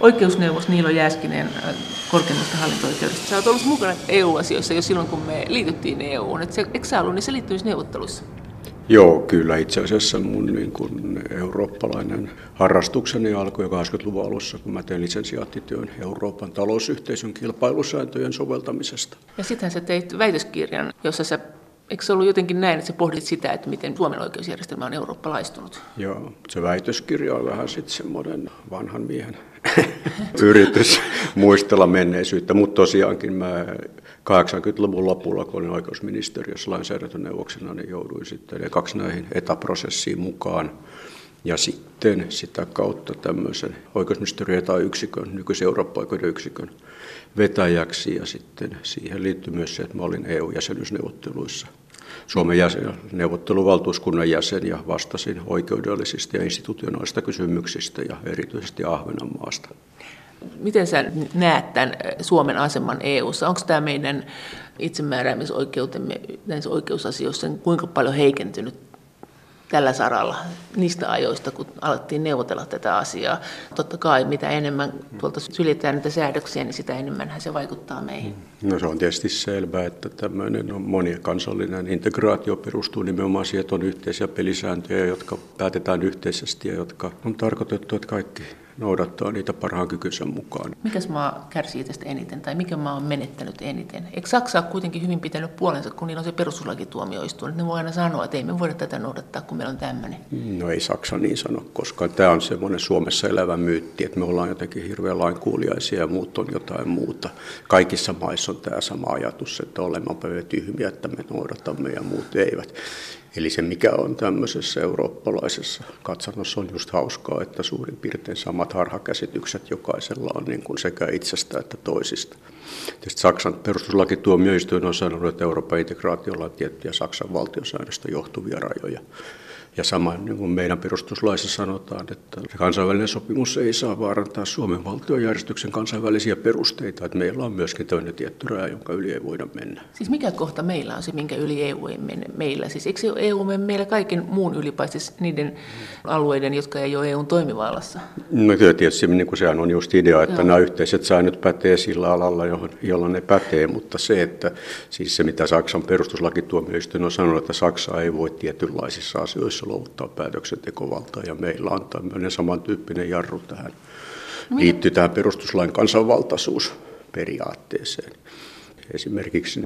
oikeusneuvos Niilo Jääskinen äh, korkeimmasta hallinto-oikeudesta. Sä oot ollut mukana EU-asioissa jo silloin, kun me liityttiin EUun. Et se, eikö sä ollut niissä liittymisneuvotteluissa? Joo, kyllä itse asiassa mun niin kuin eurooppalainen harrastukseni alkoi 80-luvun alussa, kun mä tein lisensiaattityön Euroopan talousyhteisön kilpailusääntöjen soveltamisesta. Ja sitten sä teit väitöskirjan, jossa sä Eikö se ollut jotenkin näin, että sä pohdit sitä, että miten Suomen oikeusjärjestelmä on eurooppalaistunut? Joo, se väitöskirja on vähän sitten semmoinen vanhan miehen yritys muistella menneisyyttä, mutta tosiaankin mä 80-luvun lopulla, kun olin oikeusministeriössä lainsäädäntöneuvoksena, niin jouduin sitten kaksi näihin etäprosessiin mukaan. Ja sitten sitä kautta tämmöisen oikeusministeriön etäyksikön, nykyisen Eurooppa-oikeuden yksikön vetäjäksi. Ja sitten siihen liittyy myös se, että mä olin EU-jäsenyysneuvotteluissa Suomen jäsen, neuvotteluvaltuuskunnan jäsen ja vastasin oikeudellisista ja institutionaalista kysymyksistä ja erityisesti Ahvenanmaasta. Miten sä näet tämän Suomen aseman EU:ssa? Onko tämä meidän itsemääräämisoikeutemme näissä oikeusasioissa kuinka paljon heikentynyt tällä saralla niistä ajoista, kun alettiin neuvotella tätä asiaa. Totta kai mitä enemmän tuolta syljetään niitä säädöksiä, niin sitä enemmän se vaikuttaa meihin. No se on tietysti selvää, että tämmöinen on monia kansallinen integraatio perustuu nimenomaan siihen, että on yhteisiä pelisääntöjä, jotka päätetään yhteisesti ja jotka on tarkoitettu, että kaikki noudattaa niitä parhaan kykynsä mukaan. Mikä maa kärsii tästä eniten tai mikä maa on menettänyt eniten? Eikö Saksa ole kuitenkin hyvin pitänyt puolensa, kun niillä on se perustuslakituomioistuin? Ne voi aina sanoa, että ei me voida tätä noudattaa, kun meillä on tämmöinen. No ei Saksa niin sano, koska tämä on semmoinen Suomessa elävä myytti, että me ollaan jotenkin hirveän lainkuuliaisia ja muut on jotain muuta. Kaikissa maissa on tämä sama ajatus, että olemme tyhmiä, että me noudatamme ja muut eivät. Eli se, mikä on tämmöisessä eurooppalaisessa katsannossa, on just hauskaa, että suurin piirtein samat harhakäsitykset jokaisella on niin kuin sekä itsestä että toisista. Tietysti Saksan perustuslakituomioistuin on sanonut, että Euroopan integraatiolla on tiettyjä Saksan valtiosäännöstä johtuvia rajoja. Ja sama niin kuin meidän perustuslaissa sanotaan, että kansainvälinen sopimus ei saa vaarantaa Suomen valtiojärjestyksen kansainvälisiä perusteita, että meillä on myöskin toinen tietty raja, jonka yli ei voida mennä. Siis mikä kohta meillä on se, minkä yli EU ei mene meillä? Siis eikö EU mene meillä kaiken muun yli, paitsi niiden alueiden, jotka ei ole EUn toimivallassa? No kyllä tietysti niin kuin sehän on just idea, että Joo. nämä yhteiset säännöt pätee sillä alalla, johon, jolla ne pätee, mutta se, että siis se mitä Saksan perustuslakituomioistuin on sanonut, että Saksa ei voi tietynlaisissa asioissa voisi luovuttaa päätöksentekovaltaa ja meillä on tämmöinen samantyyppinen jarru tähän. No, liittyy tähän perustuslain kansanvaltaisuusperiaatteeseen. Esimerkiksi,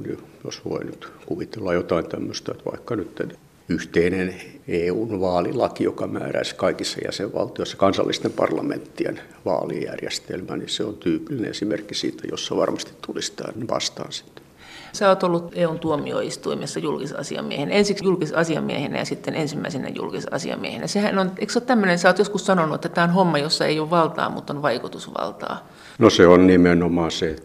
jos voi nyt kuvitella jotain tämmöistä, että vaikka nyt yhteinen EUn vaalilaki, joka määräisi kaikissa jäsenvaltioissa kansallisten parlamenttien vaalijärjestelmä, niin se on tyypillinen esimerkki siitä, jossa varmasti tulisi tämä vastaan sitten. Sä oot ollut EUn tuomioistuimessa julkisasiamiehen, ensiksi julkisasiamiehenä ja sitten ensimmäisenä julkisasiamiehenä. Sehän on, eikö se ole tämmöinen, sä oot joskus sanonut, että tämä on homma, jossa ei ole valtaa, mutta on vaikutusvaltaa. No se on nimenomaan se,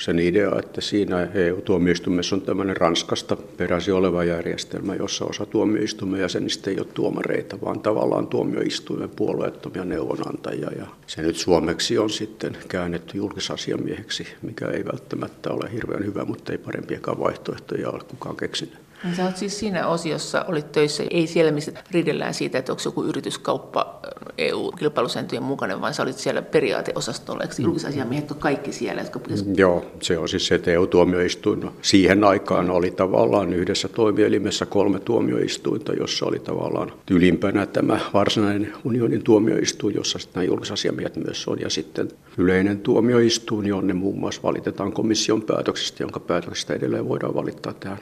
sen idea, että siinä EU-tuomioistuimessa on tämmöinen Ranskasta peräisin oleva järjestelmä, jossa osa tuomioistuimen jäsenistä ei ole tuomareita, vaan tavallaan tuomioistuimen puolueettomia neuvonantajia. Ja se nyt suomeksi on sitten käännetty julkisasiamieheksi, mikä ei välttämättä ole hirveän hyvä, mutta ei parempiakaan vaihtoehtoja ole kukaan keksinyt. Niin sä oot siis siinä osiossa, olit töissä, ei siellä missä ridellään siitä, että onko joku yrityskauppa EU-kilpailusääntöjen mukainen, vaan sä olit siellä periaateosastolla, eikö julkisasiamiehet ole kaikki siellä? Jotka pitäisi... Joo, se on siis se, että EU-tuomioistuin no, siihen aikaan oli tavallaan yhdessä toimielimessä kolme tuomioistuinta, jossa oli tavallaan ylimpänä tämä varsinainen unionin tuomioistuin, jossa sitten nämä julkisasiamiehet myös on, ja sitten yleinen tuomioistuin, jonne muun muassa valitetaan komission päätöksestä, jonka päätöksestä edelleen voidaan valittaa tähän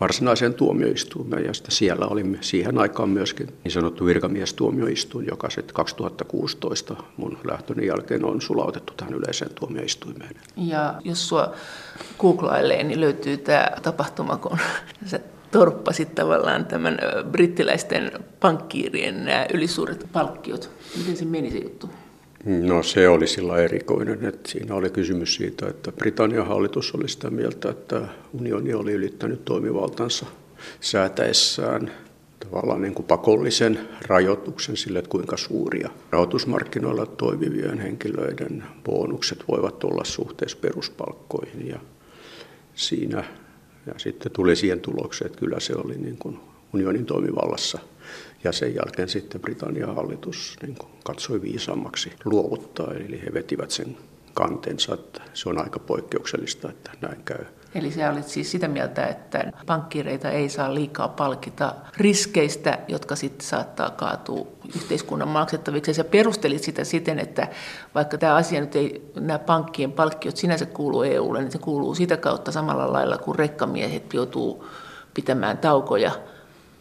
varsinaiseen tuomioistuimeen ja sitten siellä oli siihen aikaan myöskin niin sanottu virkamiestuomioistuin, joka sitten 2016 mun lähtöni jälkeen on sulautettu tähän yleiseen tuomioistuimeen. Ja jos sua googlailee, niin löytyy tämä tapahtuma, kun sä torppasit tavallaan tämän brittiläisten pankkiirien nämä ylisuuret palkkiot. Miten se meni se juttu? No se oli sillä erikoinen, että siinä oli kysymys siitä, että Britannian hallitus oli sitä mieltä, että unioni oli ylittänyt toimivaltansa säätäessään tavallaan niin kuin pakollisen rajoituksen sille, että kuinka suuria rahoitusmarkkinoilla toimivien henkilöiden bonukset voivat olla suhteessa peruspalkkoihin. Ja siinä ja sitten tuli siihen tulokseen, että kyllä se oli niin kuin unionin toimivallassa Ja sen jälkeen sitten Britannian hallitus niin katsoi viisaammaksi luovuttaa, eli he vetivät sen kantensa, että se on aika poikkeuksellista, että näin käy. Eli sä olit siis sitä mieltä, että pankkireita ei saa liikaa palkita riskeistä, jotka sitten saattaa kaatua yhteiskunnan maksettaviksi. Ja perustelit sitä siten, että vaikka tämä asia nyt ei, nämä pankkien palkkiot sinänsä kuuluu EUlle, niin se kuuluu sitä kautta samalla lailla kuin rekkamiehet joutuu pitämään taukoja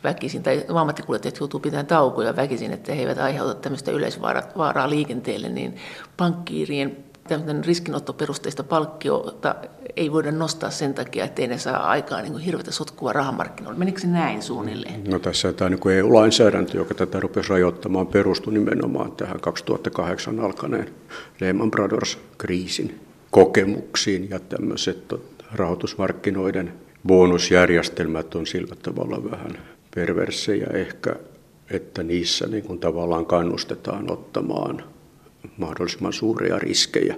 väkisin, tai ammattikuljettajat joutuu pitämään taukoja väkisin, että he eivät aiheuta tämmöistä yleisvaaraa liikenteelle, niin pankkiirien tämmöinen riskinottoperusteista palkkiota ei voida nostaa sen takia, ettei ne saa aikaa niin hirveätä sotkua rahamarkkinoilla. Menikö se näin suunnilleen? No tässä tämä niin EU-lainsäädäntö, joka tätä rupesi rajoittamaan, perustui nimenomaan tähän 2008 alkaneen Lehman Brothers-kriisin kokemuksiin ja tämmöiset rahoitusmarkkinoiden bonusjärjestelmät on sillä tavalla vähän perversejä ehkä, että niissä niin kuin tavallaan kannustetaan ottamaan mahdollisimman suuria riskejä,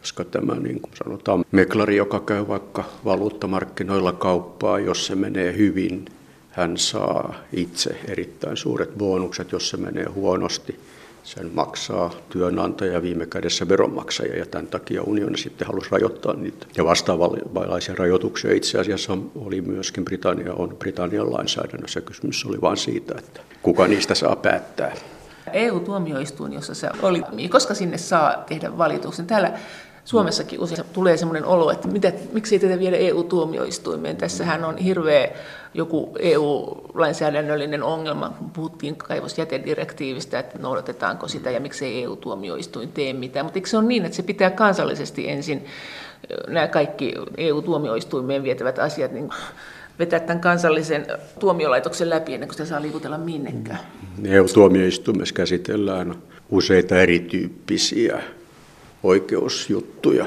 koska tämä niin kuin sanotaan, meklari, joka käy vaikka valuuttamarkkinoilla kauppaa, jos se menee hyvin, hän saa itse erittäin suuret bonukset, jos se menee huonosti. Sen maksaa työnantaja viime kädessä veronmaksaja ja tämän takia unioni sitten halusi rajoittaa niitä. Ja vastaavanlaisia rajoituksia itse asiassa oli myöskin Britannia on Britannian lainsäädännössä. Kysymys oli vain siitä, että kuka niistä saa päättää. EU-tuomioistuin, jossa se oli, koska sinne saa tehdä valituksen. Täällä Suomessakin usein tulee sellainen olo, että mitä, miksi tätä viedä EU-tuomioistuimeen. Tässähän on hirveä joku EU-lainsäädännöllinen ongelma. Puhuttiin kaivosjätedirektiivistä, että noudatetaanko sitä ja miksei EU-tuomioistuin tee mitään. Mutta eikö se ole niin, että se pitää kansallisesti ensin nämä kaikki EU-tuomioistuimeen vietävät asiat niin vetää tämän kansallisen tuomiolaitoksen läpi ennen kuin sitä saa liikutella minnekään? EU-tuomioistuimessa käsitellään useita erityyppisiä oikeusjuttuja.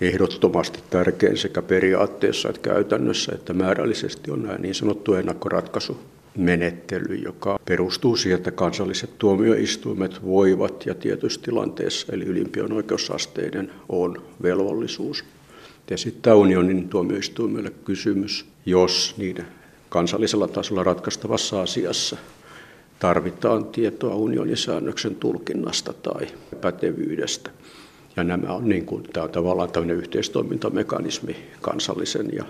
Ehdottomasti tärkein sekä periaatteessa että käytännössä että määrällisesti on näin niin sanottu ennakkoratkaisumenettely, joka perustuu siihen, että kansalliset tuomioistuimet voivat ja tietysti tilanteessa, eli ylimpien oikeusasteiden on velvollisuus esittää unionin tuomioistuimelle kysymys, jos niiden kansallisella tasolla ratkaistavassa asiassa tarvitaan tietoa unionin säännöksen tulkinnasta tai pätevyydestä. Ja nämä on, niin kuin, tämä on tavallaan tämmöinen yhteistoimintamekanismi kansallisen ja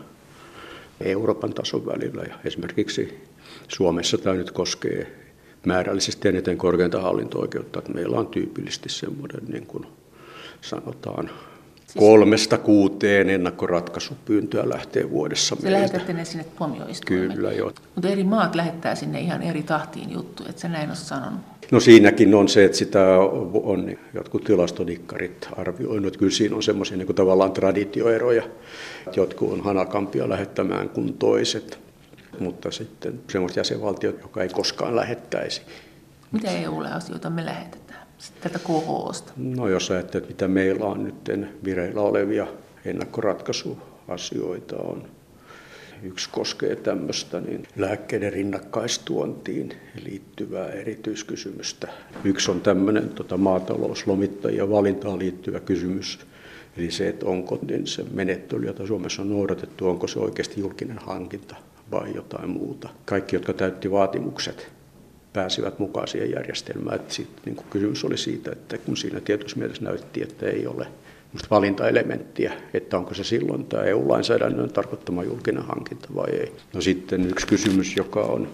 Euroopan tason välillä. Ja esimerkiksi Suomessa tämä nyt koskee määrällisesti eniten korkeinta hallinto-oikeutta, että meillä on tyypillisesti semmoinen, niin kuin sanotaan, Siis kolmesta kuuteen ennakkoratkaisupyyntöä lähtee vuodessa. Se lähetätte ne sinne tuomioistuimeen? Kyllä, joo. Mutta eri maat lähettää sinne ihan eri tahtiin juttuja, että sä näin ole sanonut. No siinäkin on se, että sitä on jotkut tilastodikkarit arvioinut, että kyllä siinä on semmoisia niin tavallaan traditioeroja. Jotkut on hanakampia lähettämään kuin toiset, mutta sitten semmoista jäsenvaltiot, joka ei koskaan lähettäisi. Mitä EUlle asioita me lähetetään? tätä KHOsta? No jos ajattelet, mitä meillä on nyt vireillä olevia ennakkoratkaisuasioita on. Yksi koskee tämmöistä niin lääkkeiden rinnakkaistuontiin liittyvää erityiskysymystä. Yksi on tämmöinen tota, maatalouslomittajien valintaan liittyvä kysymys. Eli se, että onko niin se menettely, jota Suomessa on noudatettu, onko se oikeasti julkinen hankinta vai jotain muuta. Kaikki, jotka täytti vaatimukset, pääsivät mukaan siihen järjestelmään. Että sit, niin kysymys oli siitä, että kun siinä tietyssä mielessä näytti, että ei ole valintaelementtiä, että onko se silloin tämä EU-lainsäädännön tarkoittama julkinen hankinta vai ei. No sitten yksi kysymys, joka on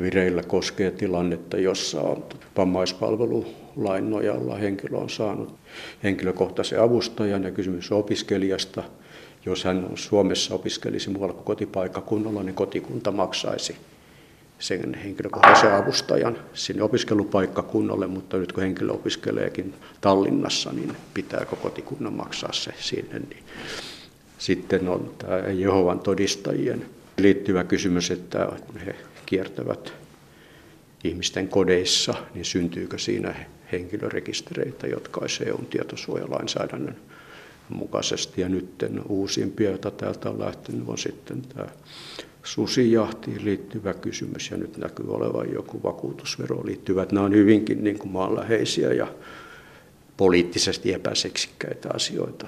vireillä koskee tilannetta, jossa on vammaispalvelulain nojalla henkilö on saanut henkilökohtaisen avustajan ja kysymys opiskelijasta. Jos hän on Suomessa opiskelisi muualla kotipaikkakunnalla, niin kotikunta maksaisi sen henkilökohtaisen avustajan sinne opiskelupaikkakunnalle, mutta nyt kun henkilö opiskeleekin Tallinnassa, niin pitääkö kotikunnan maksaa se sinne. Niin sitten on tämä Jehovan todistajien liittyvä kysymys, että he kiertävät ihmisten kodeissa, niin syntyykö siinä henkilörekistereitä, jotka olisi EUn tietosuojalainsäädännön mukaisesti. Ja nyt uusimpia, joita täältä on lähtenyt, on sitten tämä susijahtiin liittyvä kysymys ja nyt näkyy olevan joku vakuutusveroon liittyvät. Nämä on hyvinkin niin kuin maanläheisiä ja poliittisesti epäseksikkäitä asioita.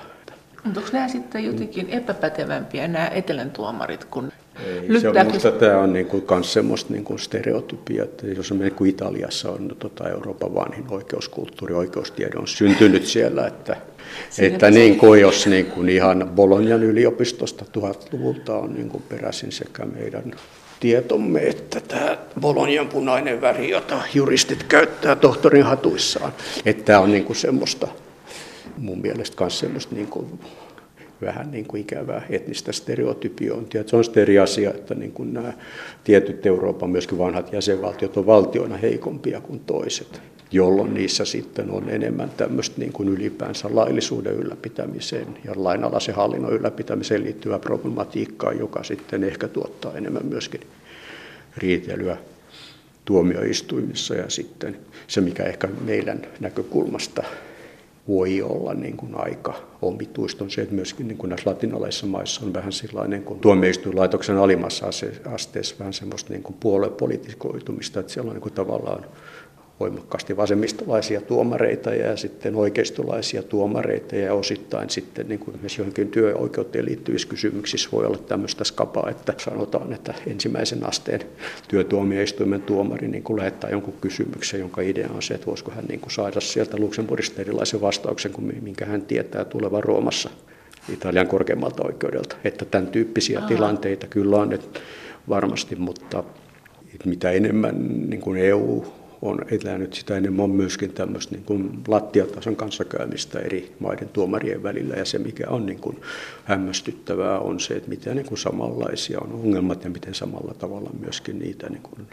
Mutta onko nämä sitten jotenkin epäpätevämpiä nämä etelän tuomarit kuin Ei, se on, minusta tämä on niin kuin, semmoista niin kuin stereotypia, että jos on niin kuin Italiassa on tota, Euroopan vanhin oikeuskulttuuri, oikeustiede on syntynyt siellä, että, että niin kuin, jos niin kuin ihan Bolognan yliopistosta 1000-luvulta on niin kuin peräisin sekä meidän tietomme, että tämä Bolognan punainen väri, jota juristit käyttää tohtorin hatuissaan, että tämä on niin kuin semmoista mun mielestä myös semmoista niin kuin vähän niin kuin ikävää etnistä stereotypiointia. Se on sitten eri asia, että niin kuin nämä tietyt Euroopan myöskin vanhat jäsenvaltiot on valtioina heikompia kuin toiset, jolloin niissä sitten on enemmän tämmöistä niin kuin ylipäänsä laillisuuden ylläpitämiseen ja lainalaisen hallinnon ylläpitämiseen liittyvää problematiikkaa, joka sitten ehkä tuottaa enemmän myöskin riitelyä tuomioistuimissa ja sitten se, mikä ehkä meidän näkökulmasta voi olla niin kuin aika omituista. On se, että myöskin niin kuin näissä latinalaisissa maissa on vähän sellainen kuin tuomioistuinlaitoksen alimmassa asteessa vähän semmoista niin kuin puoluepolitikoitumista, että siellä on niin kuin tavallaan voimakkaasti vasemmistolaisia tuomareita ja sitten oikeistolaisia tuomareita ja osittain sitten niin kuin myös johonkin työoikeuteen liittyvissä kysymyksissä voi olla tämmöistä skapaa, että sanotaan, että ensimmäisen asteen työtuomioistuimen tuomari niin kuin lähettää jonkun kysymyksen, jonka idea on se, että voisiko hän niin kuin saada sieltä Luxemburgista erilaisen vastauksen kuin minkä hän tietää tulevan Roomassa Italian korkeammalta oikeudelta. Että tämän tyyppisiä Aha. tilanteita kyllä on että varmasti, mutta mitä enemmän niin kuin EU on elänyt sitä enemmän myöskin tämmöistä niin kuin lattiatason kanssakäymistä eri maiden tuomarien välillä. Ja se, mikä on niin kuin hämmästyttävää, on se, että miten niin kuin samanlaisia on ongelmat ja miten samalla tavalla myöskin niitä niin kuin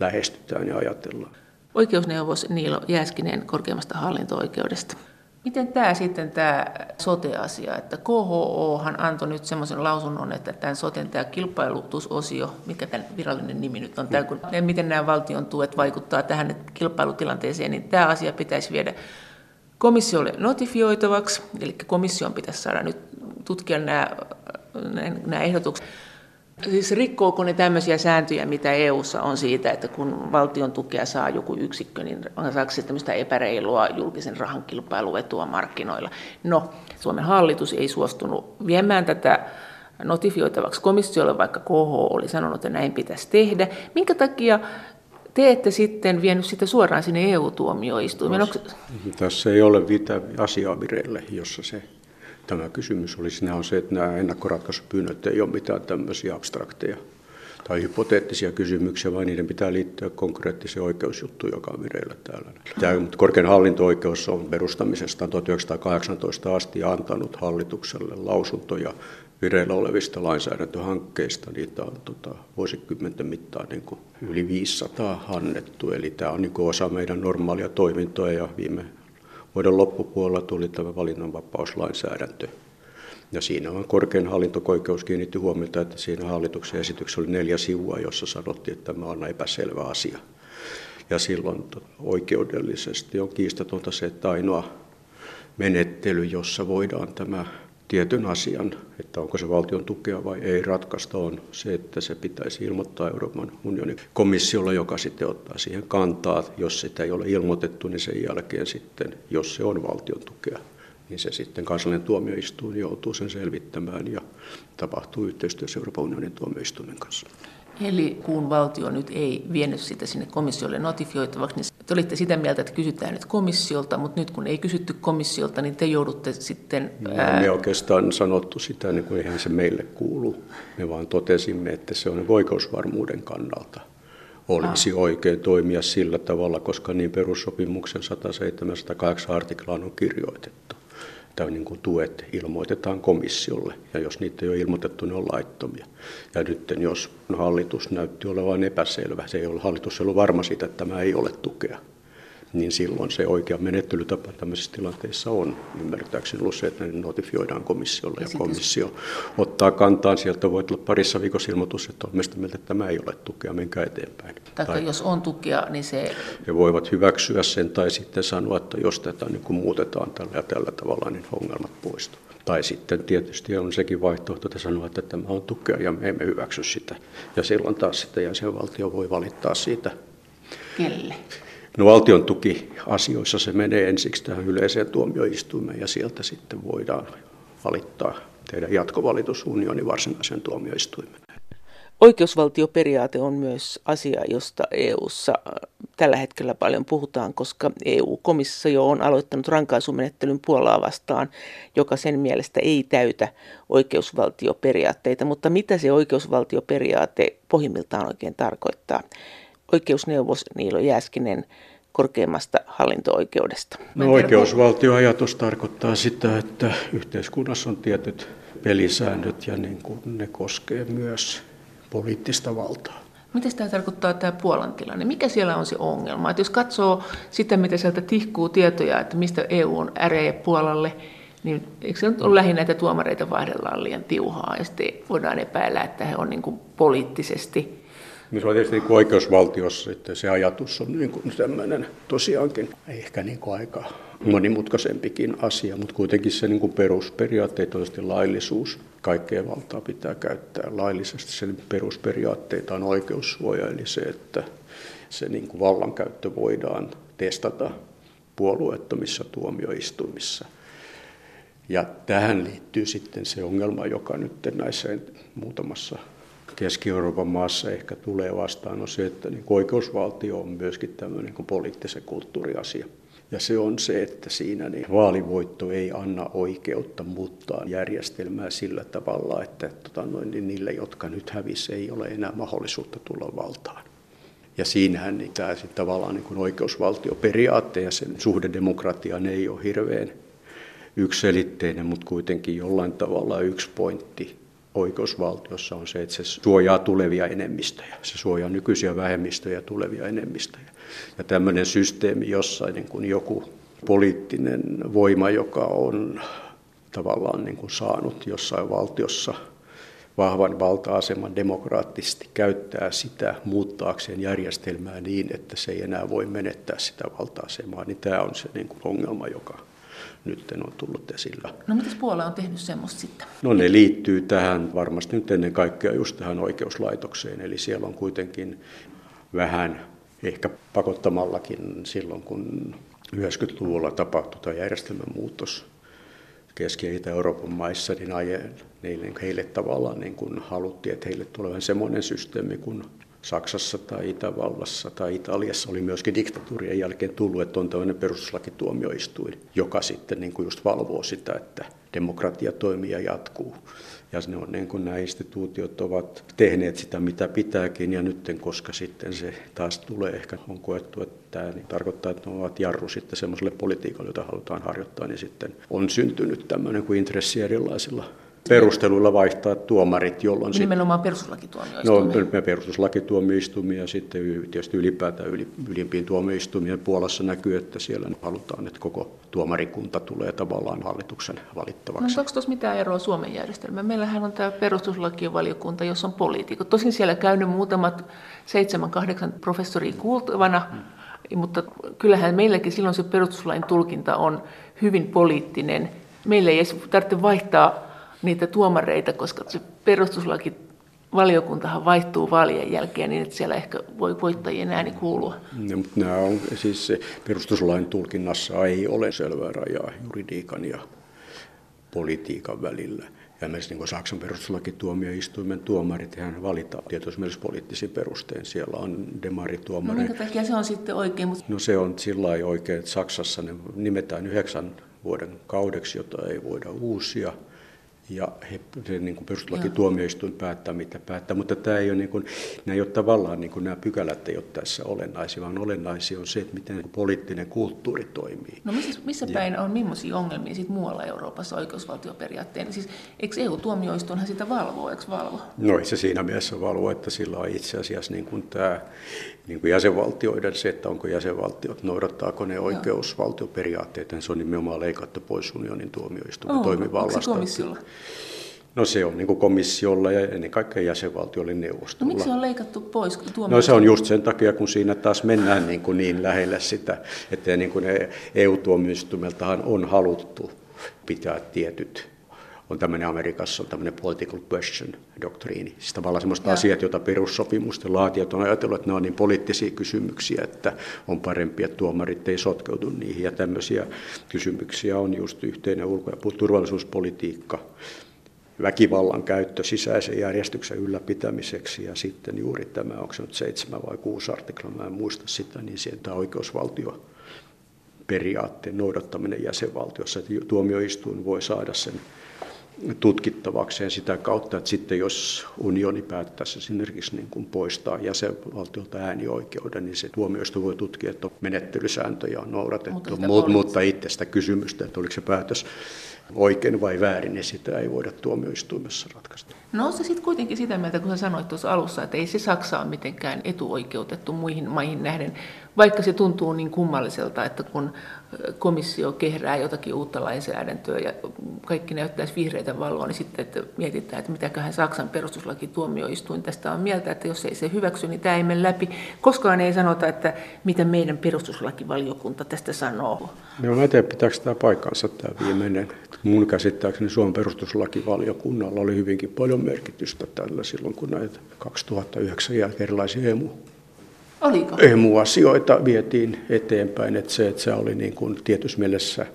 lähestytään ja ajatellaan. Oikeusneuvos Niilo Jääskinen korkeimmasta hallinto-oikeudesta. Miten tämä sitten tämä sote-asia, että KHOhan antoi nyt semmoisen lausunnon, että tämän soten tämä kilpailutusosio, mikä tämän virallinen nimi nyt on, tämä, kun, miten nämä valtion tuet vaikuttaa tähän kilpailutilanteeseen, niin tämä asia pitäisi viedä komissiolle notifioitavaksi, eli komission pitäisi saada nyt tutkia nämä, nämä ehdotukset. Siis rikkooko ne tämmöisiä sääntöjä, mitä EU:ssa on siitä, että kun valtion tukea saa joku yksikkö, niin saako se tämmöistä epäreilua julkisen rahan kilpailuetua markkinoilla? No, Suomen hallitus ei suostunut viemään tätä notifioitavaksi komissiolle, vaikka KH oli sanonut, että näin pitäisi tehdä. Minkä takia te ette sitten vienyt sitä suoraan sinne EU-tuomioistuimeen? Tässä ei ole mitään asiaa vireille, jossa se tämä kysymys oli. On se, että nämä ennakkoratkaisupyynnöt ei ole mitään tämmöisiä abstrakteja tai hypoteettisia kysymyksiä, vaan niiden pitää liittyä konkreettiseen oikeusjuttuun, joka on vireillä täällä. Tämä korkein hallinto-oikeus on perustamisesta 1918 asti antanut hallitukselle lausuntoja vireillä olevista lainsäädäntöhankkeista. Niitä on tota, vuosikymmenten mittaan niin kuin yli 500 annettu, eli tämä on niin kuin osa meidän normaalia toimintoa ja viime vuoden loppupuolella tuli tämä valinnanvapauslainsäädäntö. Ja siinä on korkein hallintokoikeus kiinnitti huomiota, että siinä hallituksen esityksessä oli neljä sivua, jossa sanottiin, että tämä on epäselvä asia. Ja silloin oikeudellisesti on kiistatonta se, että ainoa menettely, jossa voidaan tämä tietyn asian, että onko se valtion tukea vai ei ratkaista, on se, että se pitäisi ilmoittaa Euroopan unionin komissiolle, joka sitten ottaa siihen kantaa. Jos sitä ei ole ilmoitettu, niin sen jälkeen sitten, jos se on valtion tukea, niin se sitten kansallinen tuomioistuin joutuu sen selvittämään ja tapahtuu yhteistyössä Euroopan unionin tuomioistuimen kanssa. Eli kun valtio nyt ei vienyt sitä sinne komissiolle notifioitavaksi, niin te olitte sitä mieltä, että kysytään nyt komissiolta, mutta nyt kun ei kysytty komissiolta, niin te joudutte sitten... No, ää... Me oikeastaan sanottu sitä, niin kuin eihän se meille kuulu. Me vaan totesimme, että se on oikeusvarmuuden kannalta olisi ah. oikein toimia sillä tavalla, koska niin perussopimuksen 107-108 artiklaan on kirjoitettu että niin kuin tuet ilmoitetaan komissiolle, ja jos niitä ei ole ilmoitettu, ne on laittomia. Ja nyt jos hallitus näytti olevan epäselvä, se ei ole, hallitus ei ollut varma siitä, että tämä ei ole tukea, niin silloin se oikea menettelytapa tämmöisissä tilanteissa on ymmärtääkseni ollut se, että ne notifioidaan komissiolle ja, komissio ottaa kantaan. Sieltä voi tulla parissa viikossa ilmoitus, että on mielestä mieltä, että tämä ei ole tukea, menkää eteenpäin. Taikka tai jos on tukea, niin se... He voivat hyväksyä sen tai sitten sanoa, että jos tätä niin kuin muutetaan tällä ja tällä tavalla, niin ongelmat poistuvat. Tai sitten tietysti on sekin vaihtoehto, että sanoa, että tämä on tukea ja me emme hyväksy sitä. Ja silloin taas sitten jäsenvaltio voi valittaa siitä. Kelle? No valtion tukiasioissa se menee ensiksi tähän yleiseen tuomioistuimeen ja sieltä sitten voidaan valittaa, tehdä jatkovalitus unionin varsinaisen tuomioistuimen. Oikeusvaltioperiaate on myös asia, josta EU:ssa äh, tällä hetkellä paljon puhutaan, koska EU-komissio on aloittanut rankaisumenettelyn Puolaa vastaan, joka sen mielestä ei täytä oikeusvaltioperiaatteita. Mutta mitä se oikeusvaltioperiaate pohjimmiltaan oikein tarkoittaa? Oikeusneuvos Niilo Jääskinen korkeimmasta hallinto-oikeudesta. No, oikeusvaltioajatus tarkoittaa sitä, että yhteiskunnassa on tietyt pelisäännöt ja niin kuin ne koskee myös poliittista valtaa. Mitä tämä tarkoittaa tämä Puolan tilanne? Mikä siellä on se ongelma? Että jos katsoo sitä, mitä sieltä tihkuu tietoja, että mistä EU on äreä Puolalle, niin eikö se nyt ole lähinnä, että tuomareita vaihdellaan liian tiuhaa ja sitten voidaan epäillä, että he on niin kuin poliittisesti se on tietysti niin oikeusvaltiossa sitten se ajatus on niin kuin tämmöinen tosiaankin ehkä niin kuin aika monimutkaisempikin asia, mutta kuitenkin se niin kuin perusperiaatteet on laillisuus. Kaikkea valtaa pitää käyttää laillisesti. Sen perusperiaatteita on oikeussuoja, eli se, että se niin kuin vallankäyttö voidaan testata puolueettomissa tuomioistuimissa. Ja tähän liittyy sitten se ongelma, joka nyt näissä muutamassa Keski-Euroopan maassa ehkä tulee vastaan, on se, että niin oikeusvaltio on myöskin tämmöinen niin poliittisen kulttuuriasia. Ja se on se, että siinä niin vaalivoitto ei anna oikeutta muuttaa järjestelmää sillä tavalla, että tota noin, niin niille, jotka nyt hävisi, ei ole enää mahdollisuutta tulla valtaan. Ja siinähän niin tämä sitten tavallaan niin oikeusvaltioperiaate ja sen suhde demokratiaan ei ole hirveän yksiselitteinen, mutta kuitenkin jollain tavalla yksi pointti oikeusvaltiossa on se, että se suojaa tulevia enemmistöjä. Se suojaa nykyisiä vähemmistöjä ja tulevia enemmistöjä. Ja tämmöinen systeemi, jossa niin kuin joku poliittinen voima, joka on tavallaan niin kuin saanut jossain valtiossa vahvan valta-aseman demokraattisesti käyttää sitä muuttaakseen järjestelmää niin, että se ei enää voi menettää sitä valta-asemaa, niin tämä on se niin kuin ongelma, joka nyt on tullut esillä. No mitäs Puola on tehnyt semmoista sitten? No ne liittyy tähän varmasti nyt ennen kaikkea just tähän oikeuslaitokseen, eli siellä on kuitenkin vähän ehkä pakottamallakin silloin, kun 90-luvulla tapahtui tämä järjestelmän muutos Keski- ja Itä-Euroopan maissa, niin heille, heille tavallaan niin kuin haluttiin, että heille tulee semmoinen systeemi kuin Saksassa tai Itävallassa tai Italiassa oli myöskin diktatuurien jälkeen tullut, että on tämmöinen perustuslakituomioistuin, joka sitten niin kuin just valvoo sitä, että demokratia toimii ja jatkuu. Ja ne on niin kuin nämä instituutiot ovat tehneet sitä, mitä pitääkin, ja nyt koska sitten se taas tulee, ehkä on koettu, että tämä niin tarkoittaa, että ne ovat jarru sitten semmoiselle politiikalle, jota halutaan harjoittaa, niin sitten on syntynyt tämmöinen kuin intressi erilaisilla perusteluilla vaihtaa tuomarit, jolloin... Nimenomaan perustuslakituomioistuimia. No, perustuslakituomioistuimia ja sitten tietysti ylipäätään yli, ylimpiin tuomioistuimien Puolassa näkyy, että siellä halutaan, että koko tuomarikunta tulee tavallaan hallituksen valittavaksi. No onko tuossa mitään eroa Suomen järjestelmään? Meillähän on tämä perustuslakivaliokunta, jossa on poliitikot. Tosin siellä käynyt muutamat seitsemän, kahdeksan professoria kuultavana, hmm. mutta kyllähän meilläkin silloin se perustuslain tulkinta on hyvin poliittinen. Meillä ei edes tarvitse vaihtaa niitä tuomareita, koska se perustuslaki valiokuntahan vaihtuu vaalien jälkeen niin, että siellä ehkä voi voittajien ääni kuulua. No, mutta nämä on, siis se perustuslain tulkinnassa ei ole selvää rajaa juridiikan ja politiikan välillä. Ja myös niin Saksan perustuslakituomioistuimen tuomarit hän valitaan tietysti myös poliittisin perustein. Siellä on demarituomari. No minkä takia se on sitten oikein? Mutta... No se on sillä oikein, että Saksassa ne nimetään yhdeksän vuoden kaudeksi, jota ei voida uusia – ja he, se niin kuin perustuslakituomioistuin päättää, mitä päättää. Mutta tämä ei ole, niin kuin, nämä ei ole tavallaan, niin kuin nämä pykälät ei ole tässä olennaisia, vaan olennaisia on se, että miten niin poliittinen kulttuuri toimii. No missä, missä päin on millaisia ongelmia sit muualla Euroopassa oikeusvaltioperiaatteen? Siis eikö EU-tuomioistuinhan sitä valvoo, eikö valvo? No ei se siinä mielessä valvo, että sillä on itse asiassa niin kuin tämä niin kuin jäsenvaltioiden se, että onko jäsenvaltiot, noudattaako ne oikeusvaltioperiaatteet, se on nimenomaan leikattu pois unionin tuomioistuimen oh, toimivallasta. Onko se komissiolla? No se on niin kuin komissiolla ja ennen kaikkea jäsenvaltioille neuvostolla. No miksi se on leikattu pois? No se on just sen takia, kun siinä taas mennään niin, kuin niin lähelle sitä, että niin kuin EU-tuomioistuimeltahan on haluttu pitää tietyt on tämmöinen Amerikassa on tämmöinen political question doktriini. Siis tavallaan semmoista ja. asiat, joita perussopimusten laatijat on ajatellut, että ne on niin poliittisia kysymyksiä, että on parempi, että tuomarit ei sotkeudu niihin. Ja tämmöisiä kysymyksiä on just yhteinen ulko- ja turvallisuuspolitiikka, väkivallan käyttö sisäisen järjestyksen ylläpitämiseksi ja sitten juuri tämä, onko se nyt seitsemän vai kuusi artikla, mä en muista sitä, niin sieltä oikeusvaltio periaatteen noudattaminen jäsenvaltiossa, että tuomioistuin voi saada sen tutkittavakseen sitä kautta, että sitten jos unioni päättäisi esimerkiksi niin kuin poistaa jäsenvaltiolta äänioikeuden, niin se tuomioistuin voi tutkia, että menettelysääntöjä on noudatettu, mutta, mutta itse sitä kysymystä, että oliko se päätös oikein vai väärin, niin sitä ei voida tuomioistuimessa ratkaista. No se sitten kuitenkin sitä mieltä, kun sä sanoit tuossa alussa, että ei se Saksa ole mitenkään etuoikeutettu muihin maihin nähden, vaikka se tuntuu niin kummalliselta, että kun komissio kehrää jotakin uutta lainsäädäntöä ja kaikki näyttäisi vihreitä valoa, niin sitten että mietitään, että mitäköhän Saksan perustuslakituomioistuin tästä on mieltä, että jos ei se hyväksy, niin tämä ei mene läpi. Koskaan ei sanota, että mitä meidän perustuslakivaliokunta tästä sanoo. No mä en tiedä, pitääkö tämä paikkansa tämä viimeinen. Mun käsittääkseni Suomen perustuslakivaliokunnalla oli hyvinkin paljon merkitystä tällä silloin, kun näitä 2009 jälkeen erilaisia emu Oliko? emu-asioita vietiin eteenpäin, että se, että se oli niin kuin tietyssä mielessä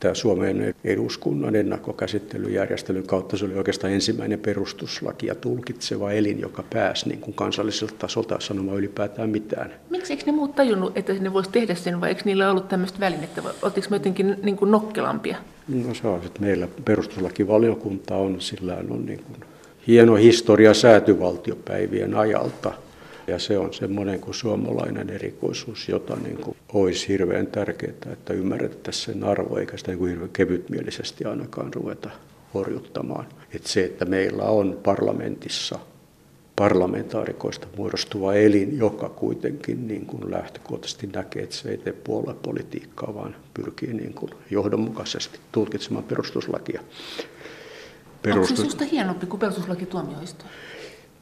tämä Suomen eduskunnan ennakkokäsittelyjärjestelyn kautta se oli oikeastaan ensimmäinen perustuslaki ja tulkitseva elin, joka pääsi niin kuin kansalliselta tasolta sanomaan ylipäätään mitään. Miksi eikö ne muut tajunnut, että ne voisi tehdä sen vai eikö niillä ollut tämmöistä välinettä vai oltiinko me jotenkin niin kuin nokkelampia? No se on, että meillä perustuslakivaliokunta on, sillä on niin kuin hieno historia säätyvaltiopäivien ajalta – ja se on semmoinen kuin suomalainen erikoisuus, jota niin kuin olisi hirveän tärkeää, että ymmärrettäisiin sen arvo, eikä sitä niin kuin hirveän kevytmielisesti ainakaan ruveta horjuttamaan. Että se, että meillä on parlamentissa parlamentaarikoista muodostuva elin, joka kuitenkin niin kuin lähtökohtaisesti näkee, että se ei tee puoluepolitiikkaa, vaan pyrkii niin kuin johdonmukaisesti tulkitsemaan perustuslakia. Perustus... Onko se sinusta hienompi kuin perustuslakituomioistuin?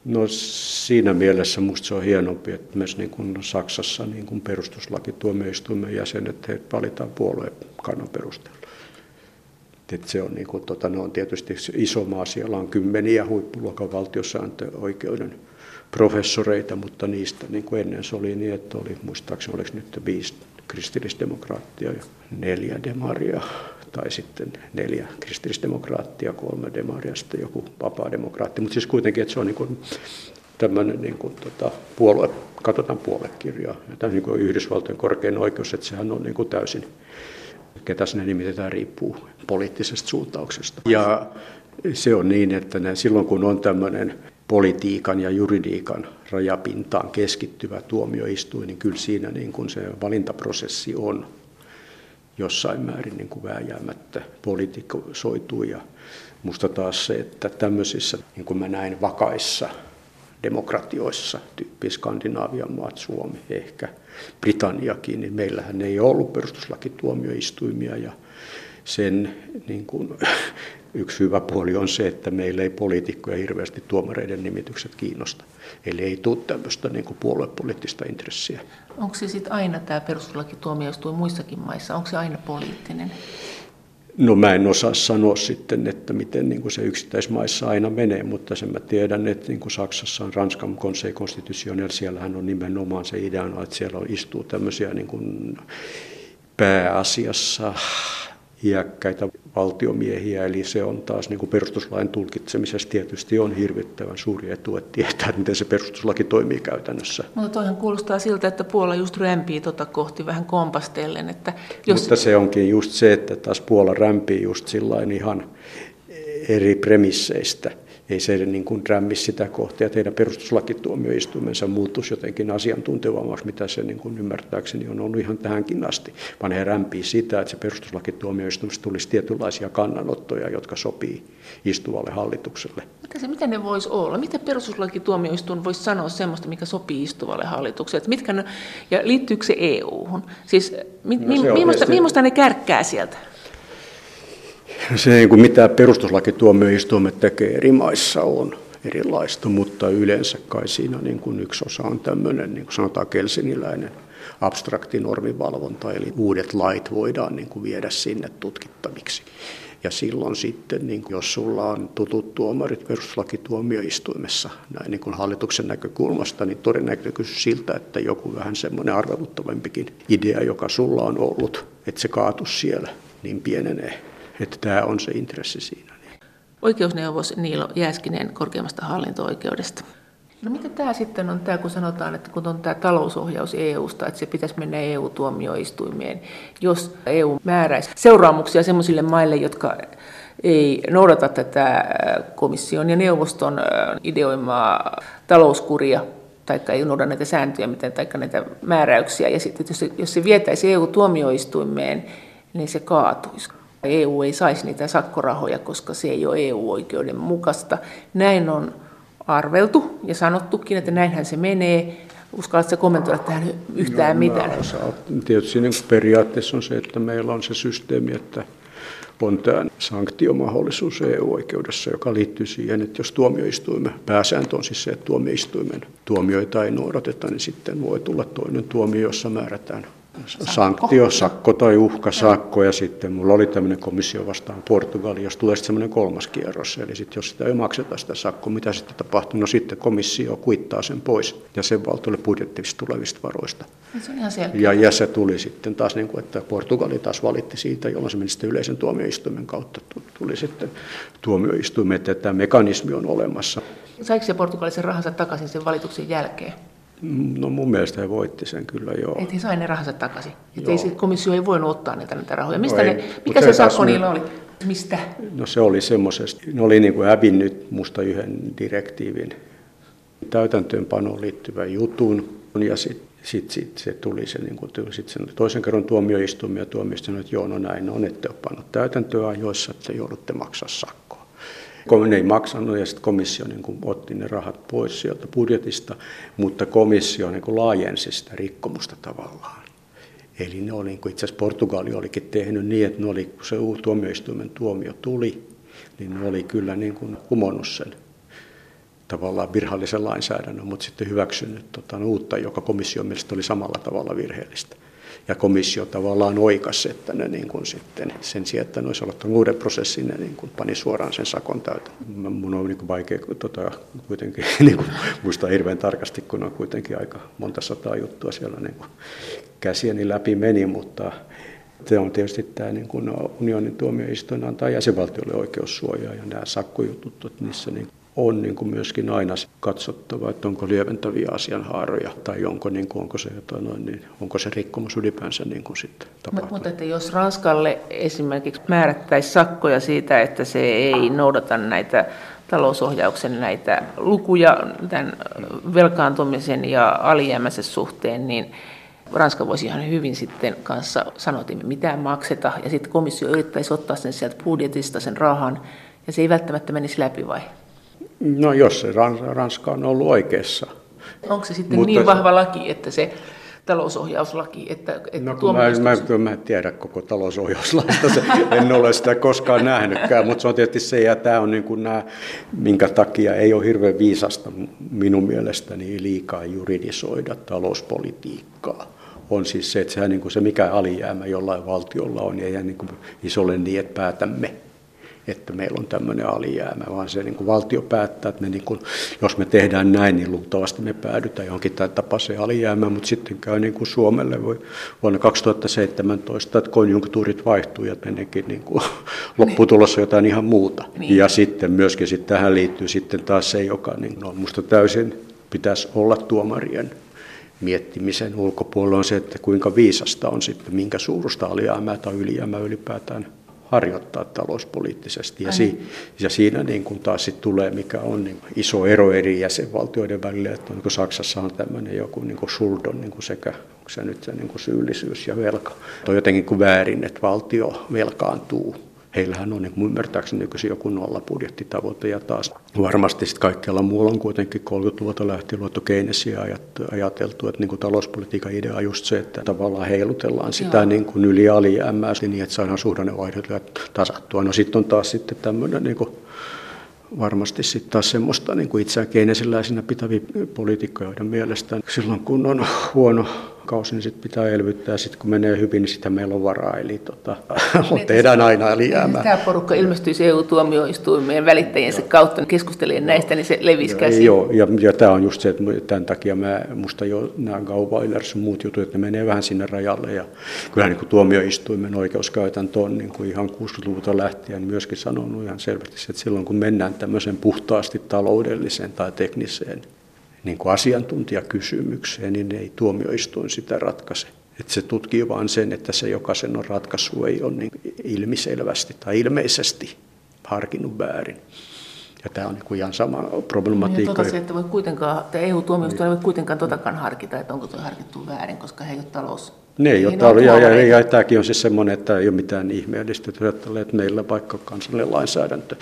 No siinä mielessä minusta se on hienompi, että myös niin kuin Saksassa niin kuin perustuslakituomioistuimen jäsenet he valitaan puolueen kannan perusteella. Että se on, niin kuin, tota, ne on tietysti iso maa, siellä on kymmeniä huippuluokan valtiosääntöoikeuden professoreita, mutta niistä niin kuin ennen se oli niin, että oli muistaakseni oliko nyt viisi kristillisdemokraattia ja neljä demaria tai sitten neljä kristillisdemokraattia, kolme demaria, sitten joku vapaa-demokraatti. Mutta siis kuitenkin, että se on niin kuin tämmöinen niin kuin, tota, puolue, katsotaan puolekirjaa. Tämä niin kuin Yhdysvaltojen korkein oikeus, että sehän on niin kuin täysin, ketä sinne nimitetään, riippuu poliittisesta suuntauksesta. Ja se on niin, että ne, silloin kun on tämmöinen politiikan ja juridiikan rajapintaan keskittyvä tuomioistuin, niin kyllä siinä niin kuin se valintaprosessi on jossain määrin niin kuin vääjäämättä politikoituu. Ja musta taas se, että tämmöisissä, niin kuin mä näin vakaissa demokratioissa, tyyppi Skandinaavian maat, Suomi, ehkä Britanniakin, niin meillähän ei ollut perustuslakituomioistuimia ja sen niin kuin, yksi hyvä puoli on se, että meillä ei poliitikkoja hirveästi tuomareiden nimitykset kiinnosta. Eli ei tule tämmöistä niin kuin puoluepoliittista intressiä. Onko se sitten aina tämä perustuslakituomioistuin muissakin maissa, onko se aina poliittinen? No mä en osaa sanoa sitten, että miten niin kuin se yksittäismaissa aina menee, mutta sen mä tiedän, että niin kuin Saksassa on Ranskan Conseil Constitutionnel, siellähän on nimenomaan se ideana, että siellä istuu tämmöisiä niin kuin pääasiassa iäkkäitä valtiomiehiä, eli se on taas niin kuin perustuslain tulkitsemisessa tietysti on hirvittävän suuri etu, että tietää, miten se perustuslaki toimii käytännössä. Mutta toihan kuulostaa siltä, että Puola just rämpii tuota kohti vähän kompastellen. Että jos... Mutta se onkin just se, että taas Puola rämpii just sillain ihan eri premisseistä ei se niin kuin rämmi sitä kohtia, että heidän perustuslakituomioistuimensa muuttuisi jotenkin asiantuntevammaksi, mitä se niin kuin ymmärtääkseni on ollut ihan tähänkin asti, vaan he rämpii sitä, että se perustuslakituomioistuimesta tulisi tietynlaisia kannanottoja, jotka sopii istuvalle hallitukselle. Mitä, se, mitä ne voisi olla? Miten perustuslakituomioistuin voisi sanoa sellaista, mikä sopii istuvalle hallitukselle? mitkä ne, ja liittyykö se EU-hun? Siis mi, no, mi, millaista, millaista ne kärkkää sieltä? Se niin kuin mitä perustuslakituomioistuimet tekee eri maissa on erilaista, mutta yleensä kai siinä niin kuin yksi osa on tämmöinen, niin kuin sanotaan kelsingiläinen abstrakti normivalvonta, eli uudet lait voidaan niin kuin viedä sinne tutkittaviksi. Ja silloin sitten, niin jos sulla on tutut tuomarit perustuslakituomioistuimessa näin niin kuin hallituksen näkökulmasta, niin todennäköisyys siltä, että joku vähän semmoinen arveluttavampikin idea, joka sulla on ollut, että se kaatus siellä, niin pienenee. Että tämä on se intressi siinä. Oikeusneuvos Niilo Jääskinen korkeimmasta hallinto-oikeudesta. No mitä tämä sitten on, tämä kun sanotaan, että kun on tämä talousohjaus EUsta, että se pitäisi mennä EU-tuomioistuimeen, jos EU määräisi seuraamuksia sellaisille maille, jotka ei noudata tätä komission ja neuvoston ideoimaa talouskuria, tai ei noudata näitä sääntöjä, miten, tai näitä määräyksiä, ja sitten jos se, jos se vietäisi EU-tuomioistuimeen, niin se kaatuisi. EU ei saisi niitä sakkorahoja, koska se ei ole EU-oikeuden mukaista. Näin on arveltu ja sanottukin, että näinhän se menee. Uskallatko kommentoida tähän yhtään no, mitään? No, tietysti niin periaatteessa on se, että meillä on se systeemi, että on tämä sanktiomahdollisuus EU-oikeudessa, joka liittyy siihen, että jos tuomioistuimen, pääsääntö on siis se, että tuomioistuimen tuomioita ei noudateta, niin sitten voi tulla toinen tuomio, jossa määrätään sanktio, sakko tai uhkasakko, ja sitten mulla oli tämmöinen komissio vastaan Portugali, jos tulee sitten semmoinen kolmas kierros, eli sitten jos sitä ei makseta sitä sakko, mitä sitten tapahtuu? No sitten komissio kuittaa sen pois jäsenvaltiolle budjettivista tulevista varoista. Se on ihan ja, ja se tuli sitten taas, niin kuin, että Portugali taas valitti siitä, jolloin se meni sitten yleisen tuomioistuimen kautta, tuli sitten tuomioistuimen, että tämä mekanismi on olemassa. Saiko se Portugali sen rahansa takaisin sen valituksen jälkeen? No mun mielestä he voitti sen kyllä joo. Että he sai ne rahansa takaisin. Että ei se komissio ei voinut ottaa niitä, niitä rahoja. Mistä no ne, mikä se sakko niillä oli? Mistä? No se oli semmoisesta, ne oli niin kuin hävinnyt musta yhden direktiivin täytäntöönpanoon liittyvän jutun. Ja sitten sit, sit se tuli se, niin kuin, sit sen toisen kerran tuomioistuimia ja tuomioistuin, että joo, no näin on, ette ole pannut täytäntöön ajoissa, että joudutte maksaa sakkoa. Ne ei maksanut ja sitten komissio niin kuin otti ne rahat pois sieltä budjetista, mutta komissio niin kuin laajensi sitä rikkomusta tavallaan. Eli ne oli, niin kuin itse asiassa Portugali olikin tehnyt niin, että ne oli, kun se tuomioistuimen tuomio tuli, niin ne oli kyllä niin kuin kumonnut sen tavallaan virhallisen lainsäädännön, mutta sitten hyväksynyt tota, uutta, joka komission mielestä oli samalla tavalla virheellistä ja komissio tavallaan oikas, että ne niin kuin sitten sen sijaan, että ne olisi aloittanut uuden prosessin, ne niin kuin pani suoraan sen sakon täytän. Mun on niin kuin vaikea tota, kuitenkin niin kuin, muistaa hirveän tarkasti, kun on kuitenkin aika monta sataa juttua siellä niin kuin käsieni läpi meni, mutta se on tietysti tämä niin kuin unionin tuomioistuin antaa jäsenvaltiolle oikeussuojaa ja nämä sakkojutut, niissä niin on niin kuin myöskin aina katsottava, että onko lieventäviä asianhaaroja tai onko, niin kuin, onko, se, jotain, noin, niin, onko se rikkomus ylipäänsä niin kuin sitten tapahtunut. Mutta että jos Ranskalle esimerkiksi määrättäisiin sakkoja siitä, että se ei noudata näitä talousohjauksen näitä lukuja tämän velkaantumisen ja alijäämäisen suhteen, niin Ranska voisi ihan hyvin sitten kanssa sanoa, että mitään makseta, ja sitten komissio yrittäisi ottaa sen sieltä budjetista sen rahan, ja se ei välttämättä menisi läpi vai? No jos se Ranska on ollut oikeassa. Onko se sitten Mutta, niin vahva laki, että se talousohjauslaki, että, että no, kun mä, mä, mä en tiedä koko talousohjauslaista, se, en ole sitä koskaan nähnytkään, mutta se on tietysti se, ja tämä on niin kuin nämä, minkä takia ei ole hirveän viisasta minun mielestäni liikaa juridisoida talouspolitiikkaa on siis se, että sehän niin kuin se mikä alijäämä jollain valtiolla on, ei niin kuin isolle niin, että päätämme että meillä on tämmöinen alijäämä, vaan se niin kuin valtio päättää, että me niin kuin, jos me tehdään näin, niin luultavasti me päädytään johonkin tapaiseen alijäämään, mutta sitten käy niin kuin Suomelle voi, vuonna 2017, että konjunktuurit vaihtuu ja meneekin niin kuin, lopputulossa jotain ihan muuta. Niin. Ja sitten myöskin sit tähän liittyy sitten taas se, joka niin, no, musta täysin pitäisi olla tuomarien miettimisen ulkopuolella on se, että kuinka viisasta on sitten, minkä suurusta alijäämää tai ylijäämää ylipäätään harjoittaa talouspoliittisesti. Ja, si, ja siinä niin kuin taas sit tulee, mikä on niin iso ero eri jäsenvaltioiden välillä, että niin kuin Saksassa on tämmöinen joku niin kuin Schuldon niin kuin sekä onko se nyt se niin kuin syyllisyys ja velka. On jotenkin kuin väärin, että valtio velkaantuu heillähän on niin ymmärtääkseni nykyisin joku nolla budjettitavoite ja taas varmasti sitten kaikkialla muualla on kuitenkin 30-luvulta lähtien luettu Keynesia ajateltu, että niin kuin talouspolitiikan idea on just se, että tavallaan heilutellaan sitä Joo. niin kuin yli alijäämää niin, että saadaan suhdannevaihdot tasattua. No sitten on taas sitten tämmöinen niin kuin varmasti sitten taas semmoista niin kuin itseään keinesiläisenä pitäviä poliitikkoja, joiden mielestä silloin kun on huono kausi, niin sitten pitää elvyttää. Sitten kun menee hyvin, niin sitä meillä on varaa. Eli tota, tehdään aina alijäämää. Tämä porukka ilmestyisi EU-tuomioistuimeen välittäjiensä kautta keskustelee näistä, niin se levisi käsiin. Joo, ja, ja tämä on just se, että tämän takia mä, musta jo nämä Gauweilers ja muut jutut, että ne menee vähän sinne rajalle. Ja kyllähän niin tuomioistuimen oikeuskäytäntö on niin kuin ihan 60-luvulta lähtien myöskin sanonut ihan selvästi, että silloin kun mennään tämmöisen puhtaasti taloudelliseen tai tekniseen niin kuin asiantuntijakysymykseen, niin ei tuomioistuin sitä ratkaise. Että se tutkii vain sen, että se jokaisen on ratkaisu ei ole niin ilmiselvästi tai ilmeisesti harkinnut väärin. Ja tämä on niin ihan sama problematiikka. Niin, totesi, että voi kuitenkaan, että EU-tuomioistuin ei voi kuitenkaan totakaan harkita, että onko tuo harkittu väärin, koska he ei ole talous. Ne ei ole talous, ja, ja, ja, tämäkin on siis semmoinen, että ei ole mitään ihmeellistä, että meillä vaikka kansallinen lainsäädäntö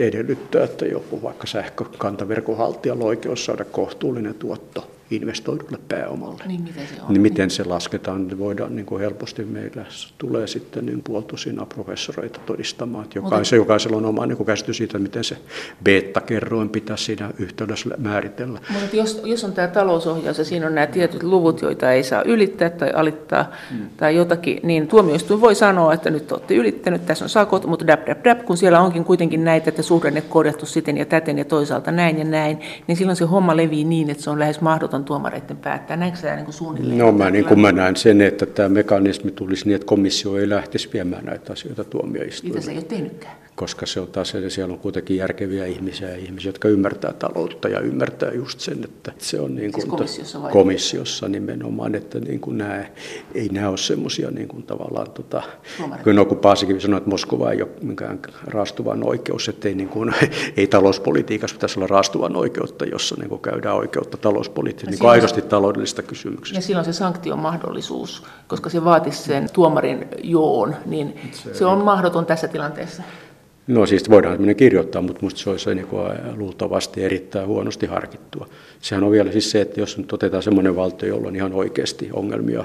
edellyttää, että joku vaikka sähkökantaverkon haltijalla oikeus saada kohtuullinen tuotto investoidulle pääomalle. Niin miten se on? Niin miten se lasketaan, niin voidaan niin kuin helposti meillä tulee sitten niin puoltusina professoreita todistamaan, että jokaisella, jokaisella on oma niin kuin käsitys siitä, miten se beta-kerroin pitäisi siinä yhteydessä määritellä. Mutta jos, jos on tämä talousohjaus ja siinä on nämä tietyt luvut, joita ei saa ylittää tai alittaa hmm. tai jotakin, niin tuomioistuin voi sanoa, että nyt olette ylittänyt, tässä on sakot, mutta dap, dap, dap, kun siellä onkin kuitenkin näitä, että suhdanne korjattu siten ja täten ja toisaalta näin ja näin, niin silloin se homma levii niin, että se on lähes mahdoton on tuomareiden päättää? Näetkö sä niin kuin suunnilleen? No mä, niin kuin mä näen sen, että tämä mekanismi tulisi niin, että komissio ei lähtisi viemään näitä asioita tuomioistuimeen. Mitä se ei ole tehnytkään? Koska se on taas, siellä on kuitenkin järkeviä ihmisiä ja ihmisiä, jotka ymmärtää taloutta ja ymmärtää just sen, että se on niin kuin siis komissiossa, vai? komissiossa nimenomaan, että niin kuin nämä, ei nämä ole semmoisia niin kuin tavallaan, tota, kun, no, kun Paasikin sanoi, että Moskova ei ole mikään raastuvan oikeus, että ei, niin kuin, ei talouspolitiikassa pitäisi olla raastuvan oikeutta, jossa niin kuin käydään oikeutta talouspoliittisesti, niin kuin aidosti taloudellista kysymyksistä. Ja silloin se sanktion mahdollisuus, koska se vaatisi sen tuomarin joon, niin se, se on mahdoton tässä tilanteessa. No siis voidaan tämmöinen kirjoittaa, mutta minusta se olisi niin kuin luultavasti erittäin huonosti harkittua. Sehän on vielä siis se, että jos nyt otetaan semmoinen valtio, jolla on ihan oikeasti ongelmia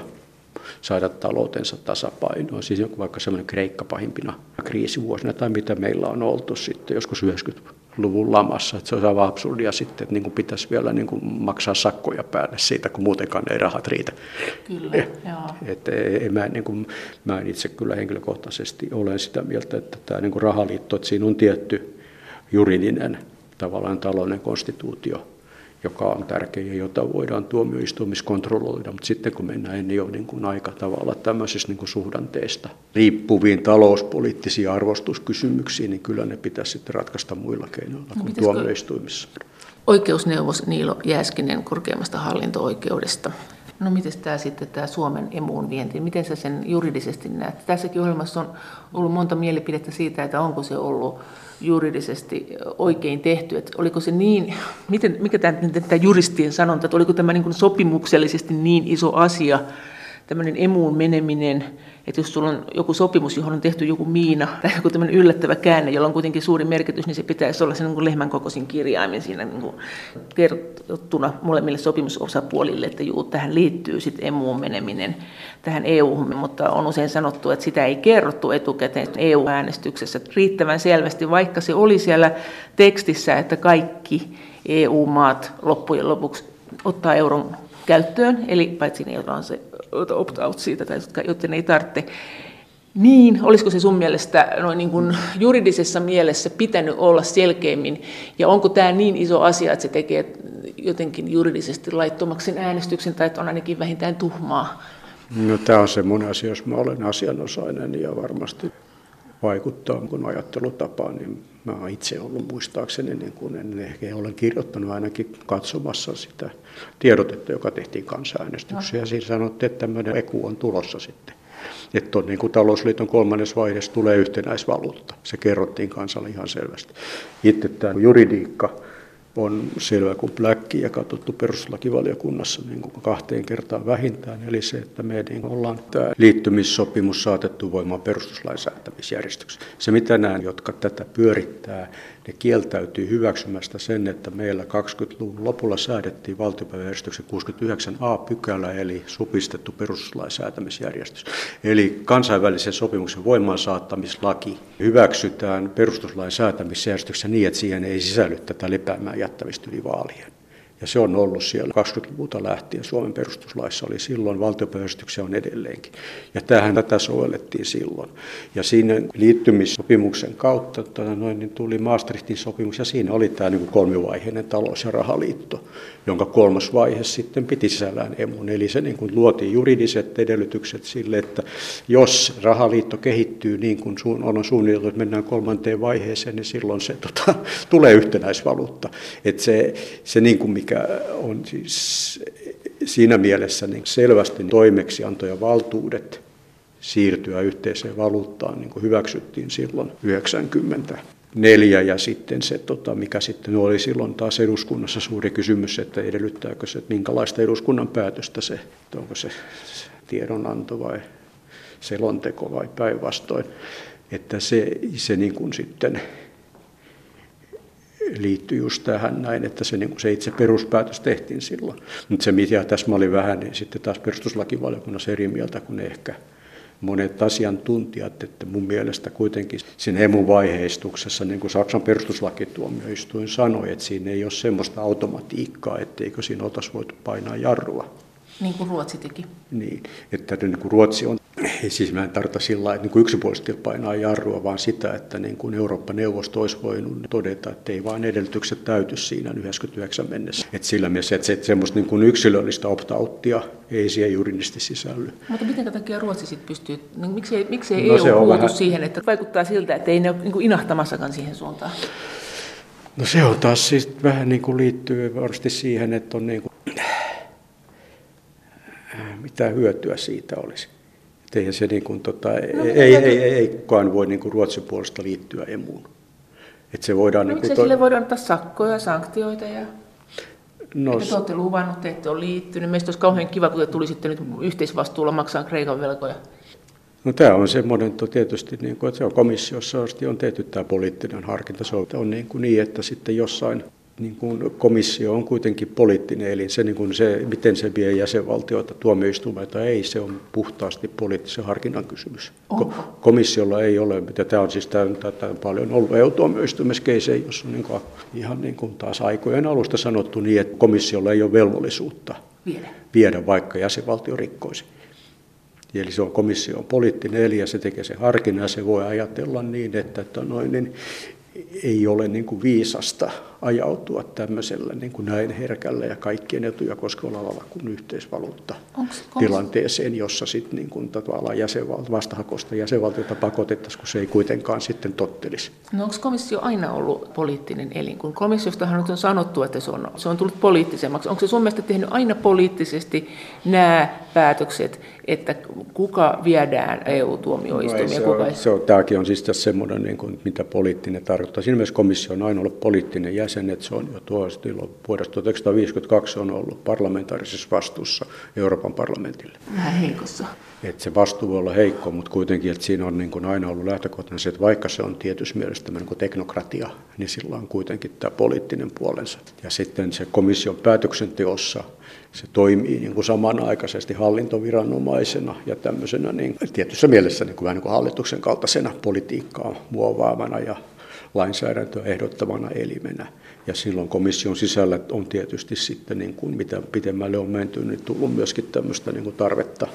saada taloutensa tasapainoon, siis joku vaikka semmoinen Kreikka pahimpina kriisivuosina tai mitä meillä on oltu sitten joskus 90 luvun lamassa. Että se on aivan absurdia sitten, että niin kuin pitäisi vielä niin kuin maksaa sakkoja päälle siitä, kun muutenkaan ei rahat riitä. Kyllä, eh, joo. Että mä, niin kuin, mä itse kyllä henkilökohtaisesti olen sitä mieltä, että tämä niin kuin rahaliitto, että siinä on tietty juridinen tavallaan talouden konstituutio, joka on tärkeä ja jota voidaan tuomioistuimissa kontrolloida, mutta sitten kun mennään jo niin kuin aika tavalla tämmöisistä niin kuin suhdanteista riippuviin talouspoliittisiin arvostuskysymyksiin, niin kyllä ne pitäisi sitten ratkaista muilla keinoilla no, kuin tuomioistuimissa. Oikeusneuvos Niilo Jääskinen korkeimmasta hallinto-oikeudesta. No miten tämä sitten, tämä Suomen emuun vienti, miten sä sen juridisesti näet? Tässäkin ohjelmassa on ollut monta mielipidettä siitä, että onko se ollut juridisesti oikein tehty. Että oliko se niin, miten, mikä tämä, tämä juristien sanonta, että oliko tämä niin sopimuksellisesti niin iso asia, tämmöinen emuun meneminen, että jos sulla on joku sopimus, johon on tehty joku miina tai joku tämmöinen yllättävä käänne, jolla on kuitenkin suuri merkitys, niin se pitäisi olla sen niin lehmän kokoisin kirjaimin siinä niin kuin kerrottuna molemmille sopimusosapuolille, että juu, tähän liittyy sitten emuun meneminen tähän EU-hun, mutta on usein sanottu, että sitä ei kerrottu etukäteen EU-äänestyksessä riittävän selvästi, vaikka se oli siellä tekstissä, että kaikki EU-maat loppujen lopuksi ottaa euron käyttöön, eli paitsi ne, joilla on se opt-out siitä, tai joten ei tarvitse. Niin, olisiko se sun mielestä noin niin kuin juridisessa mielessä pitänyt olla selkeämmin, ja onko tämä niin iso asia, että se tekee jotenkin juridisesti laittomaksi äänestyksen, tai että on ainakin vähintään tuhmaa? No, tämä on semmoinen asia, jos mä olen asianosainen ja varmasti vaikuttaa kun ajattelutapaan, niin mä olen itse ollut muistaakseni, niin kun en ehkä olen kirjoittanut ainakin katsomassa sitä tiedotetta, joka tehtiin kansanäänestyksessä. No. Ja siinä sanottiin, että tämmöinen eku on tulossa sitten. Että on niin kuin talousliiton kolmannes vaiheessa tulee yhtenäisvaluutta. Se kerrottiin kansalle ihan selvästi. Itse tämä juridiikka, on selvä kuin pläkki ja katsottu perustuslakivaliokunnassa niin kuin kahteen kertaan vähintään. Eli se, että me niin ollaan tämä liittymissopimus saatettu voimaan perustuslain säätämisjärjestyksessä. Se mitä näen, jotka tätä pyörittää, ne kieltäytyy hyväksymästä sen, että meillä 20-luvun lopulla säädettiin valtiopäiväjärjestyksen 69a pykälä, eli supistettu perustuslain säätämisjärjestys. Eli kansainvälisen sopimuksen voimaan saattamislaki hyväksytään perustuslain säätämisjärjestyksessä niin, että siihen ei sisälly tätä lepäämään jättämistä yli vaalien. Ja se on ollut siellä 20-luvulta lähtien. Suomen perustuslaissa oli silloin, valtiopäivästyksiä on edelleenkin. Ja tähän tätä sovellettiin silloin. Ja siinä liittymissopimuksen kautta tota noin, niin tuli Maastrichtin sopimus, ja siinä oli tämä niin kolmivaiheinen talous- ja rahaliitto, jonka kolmas vaihe sitten piti sisällään emun. Eli se niin kuin luotiin juridiset edellytykset sille, että jos rahaliitto kehittyy niin kuin on suunniteltu, että mennään kolmanteen vaiheeseen, niin silloin se tota, tulee yhtenäisvaluutta. Että se, se niin kuin mikä on siis siinä mielessä niin selvästi toimeksianto ja valtuudet siirtyä yhteiseen valuuttaan niin kuin hyväksyttiin silloin 90 neljä ja sitten se, tota, mikä sitten oli silloin taas eduskunnassa suuri kysymys, että edellyttääkö se, että minkälaista eduskunnan päätöstä se, että onko se tiedonanto vai selonteko vai päinvastoin, että se, se niin kuin sitten liittyy just tähän näin, että se, niin se itse peruspäätös tehtiin silloin. Mutta se, mitä tässä mä olin vähän, niin sitten taas perustuslakivaliokunnassa eri mieltä kuin ehkä monet asiantuntijat, että mun mielestä kuitenkin siinä emun vaiheistuksessa, niin kuin Saksan perustuslakituomioistuin sanoi, että siinä ei ole semmoista automatiikkaa, etteikö siinä oltaisi voitu painaa jarrua. Niin kuin Ruotsi teki. Niin, että niin kuin Ruotsi on siis mä en tarkoita sillä että niin yksipuolisesti painaa jarrua, vaan sitä, että niin kuin Eurooppa-neuvosto olisi voinut todeta, että ei vain edellytykset täyty siinä 99 mennessä. että sillä mielessä, että se, semmoista niin kuin yksilöllistä opt-outtia ei siihen juridisesti sisälly. Mutta miten takia Ruotsi sitten pystyy, niin miksi, miksi ei no, EU puutu vähän... siihen, että vaikuttaa siltä, että ei ne ole niin kuin inahtamassakaan siihen suuntaan? No se on taas siis vähän niin kuin liittyy varmasti siihen, että on niin kuin, mitä hyötyä siitä olisi. Että se niin kuin, tota, no, ei, ei, ei, ei, ei kukaan voi niin kuin Ruotsin puolesta liittyä emuun. Että se voidaan, no, niin kuin, to... sille voidaan ottaa sakkoja, sanktioita ja... No, että te olette luvannut, että ette ole liittynyt. Meistä olisi kauhean kiva, kun te tulisitte nyt yhteisvastuulla maksaa Kreikan velkoja. No tämä on semmoinen tietysti, niin kuin, että se on komissiossa on tehty tämä poliittinen harkinta. Se on niin, kuin niin että sitten jossain niin kuin komissio on kuitenkin poliittinen elin. Se, niin kuin se, miten se vie jäsenvaltioita tuomioistuimelta, ei, se on puhtaasti poliittisen harkinnan kysymys. Ko- komissiolla ei ole, mitä tämä on siis tätä paljon ollut EU-tuomioistuimessa jos on niin kuin, ihan niin kuin taas aikojen alusta sanottu niin, että komissiolla ei ole velvollisuutta viedä, viedä vaikka jäsenvaltio rikkoisi. Eli se on komission poliittinen eli ja se tekee sen harkinnan ja se voi ajatella niin, että, että noin, niin ei ole niin kuin viisasta ajautua tämmöisellä niin kuin näin herkällä ja kaikkien etuja koskevalla alalla kuin yhteisvaluutta tilanteeseen, jossa sitten niin kuin tavallaan jäsenval- vastahakosta jäsenvaltiota pakotettaisiin, kun se ei kuitenkaan sitten tottelisi. No onko komissio aina ollut poliittinen elin? Kun komissiostahan nyt on sanottu, että se on, se on tullut poliittisemmaksi. Onko se sun mielestä tehnyt aina poliittisesti nämä päätökset, että kuka viedään EU-tuomioistuimia? No se, kuka on, se on, tämäkin on siis tässä semmoinen, niin kuin, mitä poliittinen tarkoittaa. Siinä mielessä komissio on aina ollut poliittinen jäsen, että se on jo tuosta vuodesta 1952 on ollut parlamentaarisessa vastuussa Euroopan parlamentille. Vähän heikossa. Että se vastuu voi olla heikko, mutta kuitenkin, että siinä on niin kuin aina ollut lähtökohtana se, että vaikka se on tietysti mielestä niin kuin teknokratia, niin sillä on kuitenkin tämä poliittinen puolensa. Ja sitten se komission päätöksenteossa se toimii niin kuin samanaikaisesti hallintoviranomaisena ja tämmöisenä niin, tietyssä mielessä niin kuin vähän niin kuin hallituksen kaltaisena politiikkaa muovaavana ja lainsäädäntöä ehdottavana elimenä. Ja silloin komission sisällä on tietysti sitten, niin kuin mitä pitemmälle on menty, niin tullut myöskin tämmöistä niin kuin tarvetta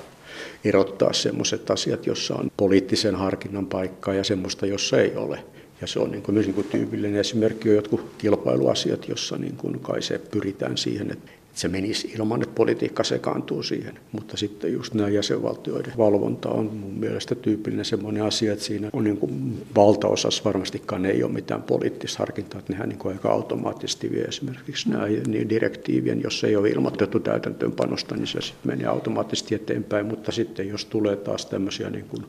erottaa sellaiset asiat, jossa on poliittisen harkinnan paikkaa ja semmoista, jossa ei ole. Ja se on niin kuin myös niin kuin tyypillinen esimerkki on jotkut kilpailuasiat, jossa niin kuin kai se pyritään siihen, että se menisi ilman, että politiikka sekaantuu siihen. Mutta sitten just nämä jäsenvaltioiden valvonta on mun mielestä tyypillinen semmoinen asia, että siinä on niin kuin valtaosassa varmastikaan ei ole mitään poliittista harkintaa, että nehän niin kuin aika automaattisesti vie esimerkiksi nämä niin direktiivien, jos ei ole ilmoitettu täytäntöönpanosta, niin se sitten menee automaattisesti eteenpäin, mutta sitten jos tulee taas tämmöisiä niin kuin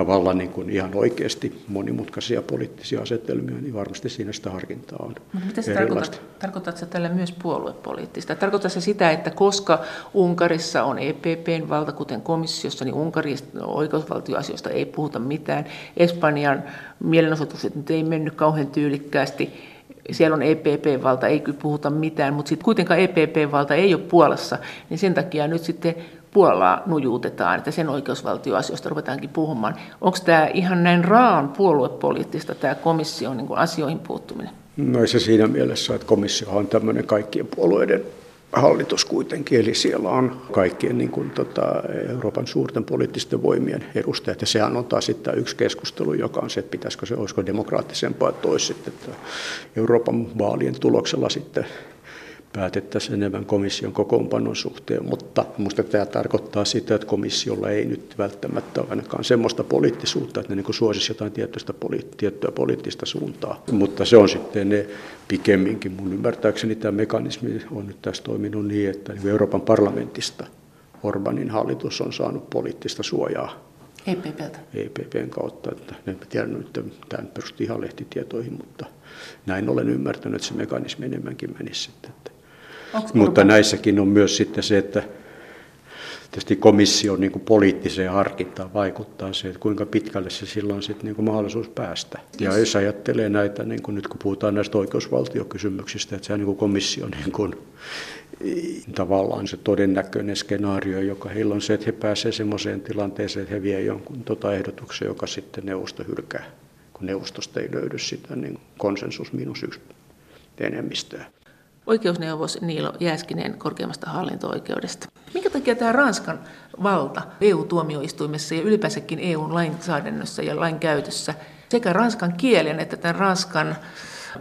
tavallaan niin kuin ihan oikeasti monimutkaisia poliittisia asetelmia, niin varmasti siinä sitä harkintaa on. Mutta mitä se tarkoittaa? Tarkoitatko tällä myös puoluepoliittista? Tarkoittaa se sitä, että koska Unkarissa on EPPn valta, kuten komissiossa, niin Unkarin oikeusvaltioasioista ei puhuta mitään. Espanjan mielenosoitukset nyt ei mennyt kauhean tyylikkäästi siellä on EPP-valta, ei kyllä puhuta mitään, mutta sitten kuitenkaan EPP-valta ei ole Puolassa, niin sen takia nyt sitten Puolaa nujuutetaan, että sen oikeusvaltioasioista ruvetaankin puhumaan. Onko tämä ihan näin raan puoluepoliittista tämä komission niin asioihin puuttuminen? No se siinä mielessä, että komissio on tämmöinen kaikkien puolueiden hallitus kuitenkin, eli siellä on kaikkien niin kuin, tota, Euroopan suurten poliittisten voimien edustajat, ja sehän on taas sitten yksi keskustelu, joka on se, että pitäisikö se, olisiko demokraattisempaa, että olisi sitten että Euroopan vaalien tuloksella sitten päätettäisiin enemmän komission kokoonpanon suhteen, mutta minusta tämä tarkoittaa sitä, että komissiolla ei nyt välttämättä ole ainakaan semmoista poliittisuutta, että ne niin suosisi jotain tiettyä, poli- tiettyä poliittista suuntaa. Mutta se on sitten ne pikemminkin, mun ymmärtääkseni tämä mekanismi on nyt tässä toiminut niin, että niin Euroopan parlamentista Orbanin hallitus on saanut poliittistä suojaa EPPltä. EPPn kautta. Että en tiedä nyt, tämä perusti ihan lehtitietoihin, mutta näin olen ymmärtänyt, että se mekanismi enemmänkin menisi sitten. Onko Mutta näissäkin on myös sitten se, että tietysti komission niin kuin poliittiseen harkintaan vaikuttaa se, että kuinka pitkälle se silloin sitten niin kuin mahdollisuus päästä. Ja jos ajattelee näitä, niin kuin nyt kun puhutaan näistä oikeusvaltiokysymyksistä, että se on niin kuin komissio niin kuin, tavallaan se todennäköinen skenaario, joka heillä on se, että he pääsevät sellaiseen tilanteeseen, että he vie jonkun tota ehdotuksen, joka sitten neuvosto hylkää, kun neuvostosta ei löydy sitä niin konsensus miinus yksi enemmistöä oikeusneuvos Niilo Jääskinen korkeimmasta hallinto-oikeudesta. Minkä takia tämä Ranskan valta EU-tuomioistuimessa ja ylipäänsäkin EU-lainsäädännössä ja lain käytössä sekä ranskan kielen että tämän ranskan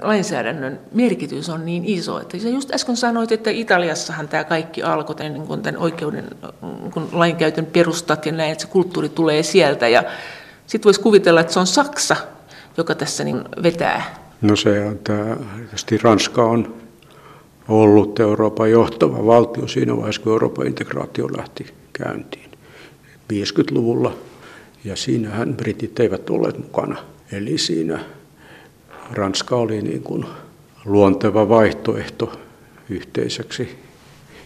lainsäädännön merkitys on niin iso. Että sä just äsken sanoit, että Italiassahan tämä kaikki alkoi niin kun tämän oikeuden kun lainkäytön perustat ja näin, että se kulttuuri tulee sieltä. Ja sitten voisi kuvitella, että se on Saksa, joka tässä niin vetää. No se on tämä, Ranska on ollut Euroopan johtava valtio siinä vaiheessa, kun Euroopan integraatio lähti käyntiin 50-luvulla. Ja siinähän britit eivät olleet mukana. Eli siinä Ranska oli niin kuin luonteva vaihtoehto yhteiseksi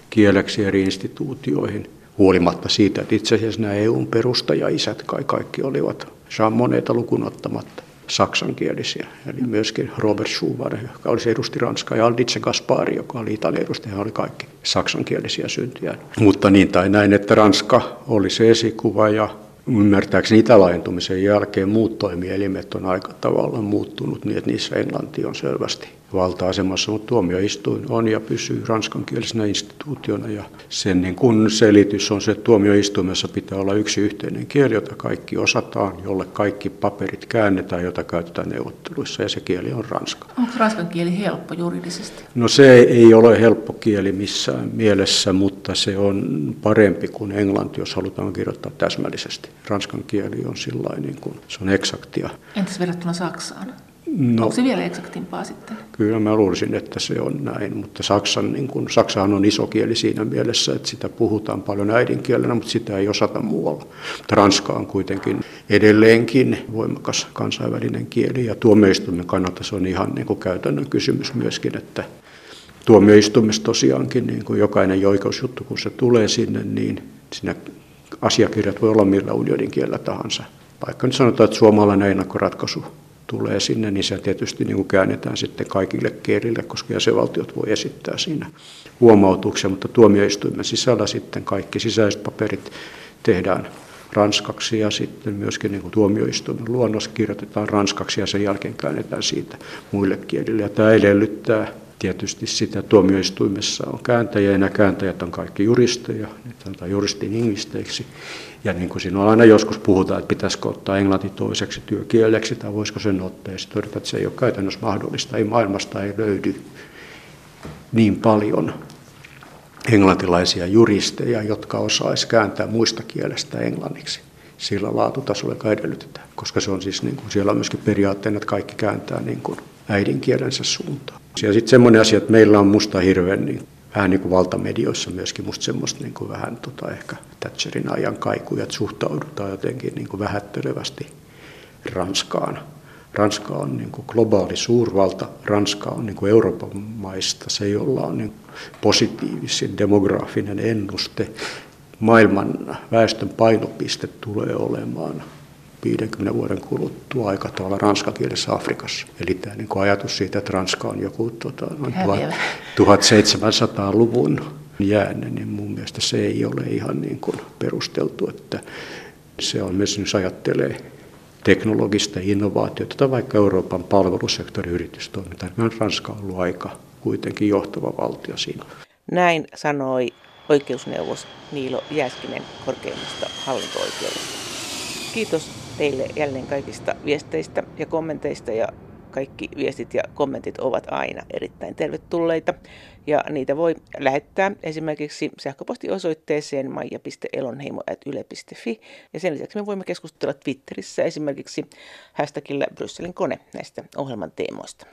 kieleksi eri instituutioihin, huolimatta siitä, että itse asiassa nämä EUn perustajaisät kaikki olivat Jean Moneta lukunottamatta saksankielisiä. Eli myöskin Robert Schumann, joka olisi edusti Ranskaa, ja Aldice Gaspari, joka oli Italian edustaja, oli kaikki saksankielisiä syntyjä. Mutta niin tai näin, että Ranska oli se esikuva ja ymmärtääkseni itälaajentumisen jälkeen muut toimielimet on aika tavalla muuttunut niin, että niissä englanti on selvästi valta-asemassa, mutta tuomioistuin on ja pysyy ranskankielisenä instituutiona ja sen niin kun selitys on se, että tuomioistuimessa pitää olla yksi yhteinen kieli, jota kaikki osataan, jolle kaikki paperit käännetään, jota käytetään neuvotteluissa ja se kieli on ranska. Onko ranskan kieli helppo juridisesti? No se ei ole helppo kieli missään mielessä, mutta se on parempi kuin englanti, jos halutaan kirjoittaa täsmällisesti. Ranskan kieli on sillä niin kuin, se on eksaktia. Entäs verrattuna Saksaan? No, Onko se vielä eksaktimpaa sitten? Kyllä mä luulisin, että se on näin, mutta Saksan, niin kun, Saksahan on iso kieli siinä mielessä, että sitä puhutaan paljon äidinkielenä, mutta sitä ei osata muualla. Ranska on kuitenkin edelleenkin voimakas kansainvälinen kieli ja tuomioistuimen kannalta se on ihan niin kuin käytännön kysymys myöskin, että tuomioistuimessa tosiaankin niin kuin jokainen oikeusjuttu, kun se tulee sinne, niin siinä asiakirjat voi olla millä unionin kielellä tahansa. Vaikka nyt sanotaan, että suomalainen ennakkoratkaisu tulee sinne, niin se tietysti niin kuin käännetään sitten kaikille kielille, koska jäsenvaltiot voi esittää siinä huomautuksia, mutta tuomioistuimen sisällä sitten kaikki sisäiset paperit tehdään ranskaksi ja sitten myöskin niin kuin tuomioistuimen luonnos kirjoitetaan ranskaksi ja sen jälkeen käännetään siitä muille kielille. Ja tämä edellyttää tietysti sitä tuomioistuimessa on kääntäjä ja nämä kääntäjät on kaikki juristeja, niitä sanotaan juristin ingvisteiksi. Ja niin kuin siinä aina joskus puhutaan, että pitäisikö ottaa englanti toiseksi työkieleksi tai voisiko sen ottaa, ja sitten että se ei ole käytännössä mahdollista. Ei maailmasta ei löydy niin paljon englantilaisia juristeja, jotka osaisi kääntää muista kielestä englanniksi sillä laatutasolla, joka edellytetään. Koska se on siis, niin kuin, siellä on myöskin periaatteena, että kaikki kääntää niin kuin äidinkielensä suuntaan. Ja sitten semmoinen asia, että meillä on musta hirveän niin vähän niin kuin valtamedioissa myöskin musta semmoista niin kuin vähän tota ehkä Thatcherin ajan kaikuja, että suhtaudutaan jotenkin niin kuin vähättelevästi Ranskaan. Ranska on niin kuin globaali suurvalta, Ranska on niin kuin Euroopan maista se, jolla on niin positiivisin demografinen ennuste. Maailman väestön painopiste tulee olemaan 50 vuoden kuluttua aika tavalla ranskakielisessä Afrikassa. Eli tämä niin ajatus siitä, että Ranska on joku tota, noin 1700-luvun jäänne, niin mun mielestä se ei ole ihan niin kuin perusteltu, että se on myös, jos ajattelee teknologista innovaatiota tai vaikka Euroopan palvelusektorin yritystoimintaa. Ranska on ollut aika kuitenkin johtava valtio siinä. Näin sanoi oikeusneuvos Niilo Jääskinen korkeimmasta hallinto-oikeudesta. Kiitos teille jälleen kaikista viesteistä ja kommenteista ja kaikki viestit ja kommentit ovat aina erittäin tervetulleita ja niitä voi lähettää esimerkiksi sähköpostiosoitteeseen maija.elonheimo.yle.fi ja sen lisäksi me voimme keskustella Twitterissä esimerkiksi hashtagillä Brysselin kone näistä ohjelman teemoista.